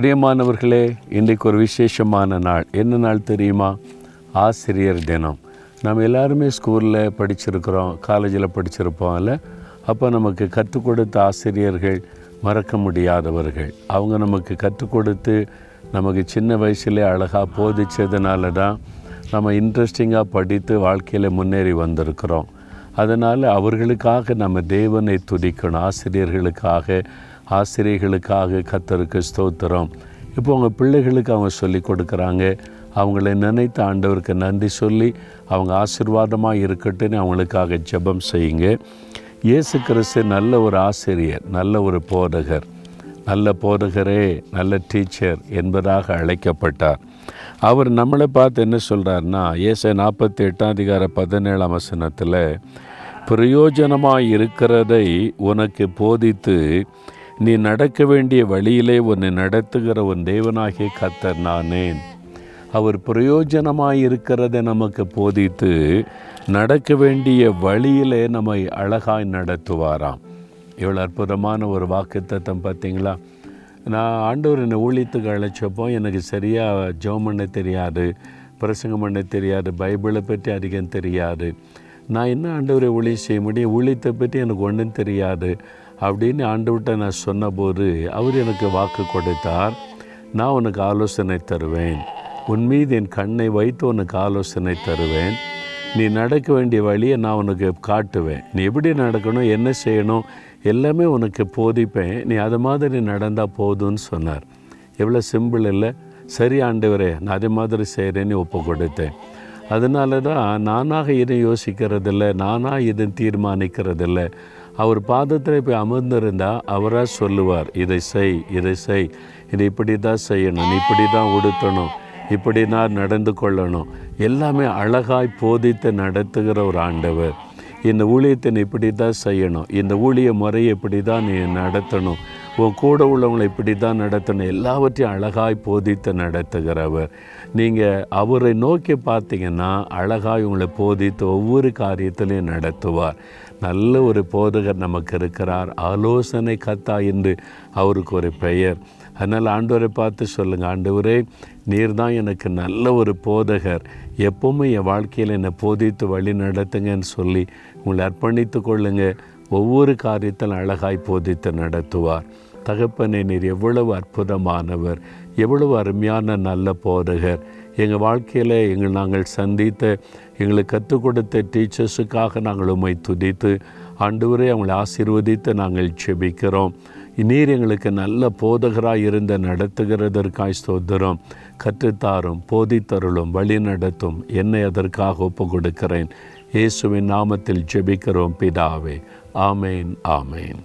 பிரியமானவர்களே இன்றைக்கு ஒரு விசேஷமான நாள். என்ன நாள் தெரியுமா? ஆசிரியர் தினம். நம்ம எல்லாருமே ஸ்கூலில் படிச்சிருக்கிறோம் காலேஜில் படிச்சிருப்போம்ல அப்போ நமக்கு கற்றுக் கொடுத்த ஆசிரியர்கள் மறக்க முடியாதவர்கள். அவங்க நமக்கு கற்றுக் கொடுத்து நமக்கு சின்ன வயசுலேயே அழகாக போதிச்சதுனால தான் நம்ம இன்ட்ரெஸ்டிங்காக படித்து வாழ்க்கையில் முன்னேறி வந்திருக்கிறோம். அதனால் அவர்களுக்காக நம்ம தேவனை துதிக்கணும் ஆசிரியர்களுக்காக ஆசிரியர்களுக்காக கத்தருக்கு ஸ்தோத்திரம். இப்போ உங்கள் பிள்ளைகளுக்கு அவங்க சொல்லி கொடுக்குறாங்க. அவங்கள நினைத்த ஆண்டவருக்கு நன்றி சொல்லி அவங்க ஆசீர்வாதமாக இருக்கட்டுன்னு அவங்களுக்காக ஜெபம் செய்யுங்க. இயேசு கிறிஸ்து நல்ல ஒரு ஆசிரியர் நல்ல ஒரு போதகர். நல்ல போதகரே நல்ல டீச்சர் என்பதாக அழைக்கப்பட்டார். அவர் நம்மளை பார்த்து என்ன சொல்கிறாருன்னா ஏச நாற்பத்தி எட்டாம் அதிகார பதினேழாம் வசனத்தில் பிரயோஜனமாக இருக்கிறதை உனக்கு போதித்து நீ நடக்க வேண்டிய வழியிலே உன்னை நடத்துகிற உன் தேவனாகிய கத்தர் நானேன் அவர் பிரயோஜனமாக இருக்கிறதை நமக்கு போதித்து நடக்க வேண்டிய வழியிலே நம்மை அழகாய் நடத்துவாராம். இவ்வளோ அற்புதமான ஒரு வாக்குத்தத்தம் பார்த்தீங்களா? நான் ஆண்டவர் என்னை ஊழியத்துக்கு அழைச்சப்போ எனக்கு சரியாக ஜெபம் பண்ண தெரியாது பிரசங்கம் பண்ண தெரியாது பைபிளை பற்றி அதிகம் தெரியாது. நான் என்ன ஆண்டவரை ஊழியம் செய்ய முடியும்? ஊழியத்தை பற்றி எனக்கு ஒன்றும் தெரியாது. அப்படின்னு ஆண்டவர்கிட்ட நான் சொன்னபோது அவர் எனக்கு வாக்கு கொடுத்தார் நான் உனக்கு ஆலோசனை தருவேன். உன் மீது என் கண்ணை வைத்து உனக்கு ஆலோசனை தருவேன். நீ நடக்க வேண்டிய வழியை நான் உனக்கு காட்டுவேன். நீ எப்படி நடக்கணும் என்ன செய்யணும் எல்லாமே உனக்கு போதிப்பேன். நீ அது மாதிரி நடந்தால் போதும்னு சொன்னார். எவ்வளோ சிம்பிள் இல்லை. சரி ஆண்டவரே நான் அதே மாதிரி செய்கிறேன்னு ஒப்பு கொடுத்தேன். அதனால தான் நானாக இதை யோசிக்கிறதில்ல நானாக இதை தீர்மானிக்கிறதில்ல. அவர் பாதத்தில் போய் அமர்ந்திருந்தால் அவராக சொல்லுவார் இதை செய் இதை செய். இதை இப்படி தான் செய்யணும் நீ இப்படி தான் உடுத்தணும் இப்படி நான் நடந்து கொள்ளணும். எல்லாமே அழகாய் போதித்து நடத்துகிற ஒரு ஆண்டவர். இந்த ஊழியத்தை நீ இப்படி தான் செய்யணும். இந்த ஊழிய முறையை இப்படி தான் நீ நடத்தணும். உன் கூட உள்ளவங்களை இப்படி தான் நடத்தணும். எல்லாவற்றையும் அழகாய் போதித்து நடத்துகிறவர். நீங்கள் அவரை நோக்கி பார்த்தீங்கன்னா அழகாய் உங்களை போதித்து ஒவ்வொரு காரியத்திலையும் நடத்துவார். நல்ல ஒரு போதகர் நமக்கு இருக்கிறார். ஆலோசனை கத்தா என்று அவருக்கு ஒரு பெயர். அதனால் ஆண்டவரை பார்த்து சொல்லுங்கள் ஆண்டவரே நீர் தான் எனக்கு நல்ல ஒரு போதகர். எப்போவுமே என் வாழ்க்கையில் என்னை போதித்து வழி நடத்துங்கன்னு சொல்லி உங்களை அர்ப்பணித்து கொள்ளுங்கள் ஒவ்வொரு காரியத்தில் அழகாய் போதித்து நடத்துவார். தகப்பனே நீர் எவ்வளவு அற்புதமானவர். எவ்வளவு அருமையான நல்ல போதகர். எங்கள் வாழ்க்கையில் எங்கள் நாங்கள் சந்தித்த எங்களுக்கு கற்றுக் கொடுத்த டீச்சர்ஸுக்காக நாங்கள் உண்மை துதித்து ஆண்டவரே அவங்களை ஆசீர்வதித்து நாங்கள் செபிக்கிறோம் நீர் எங்களுக்கு நல்ல போதகராக இருந்த நடத்துகிறதற்காய் ஸ்தோத்திரம். கற்றுத்தாரும் போதித்தருளும் வழி நடத்தும் என்னை அதற்காக ஒப்பு கொடுக்கிறேன் இயேசுவின் நாமத்தில் ஜெபிக்கிறோம் பிதாவே. ஆமேன் ஆமேன்.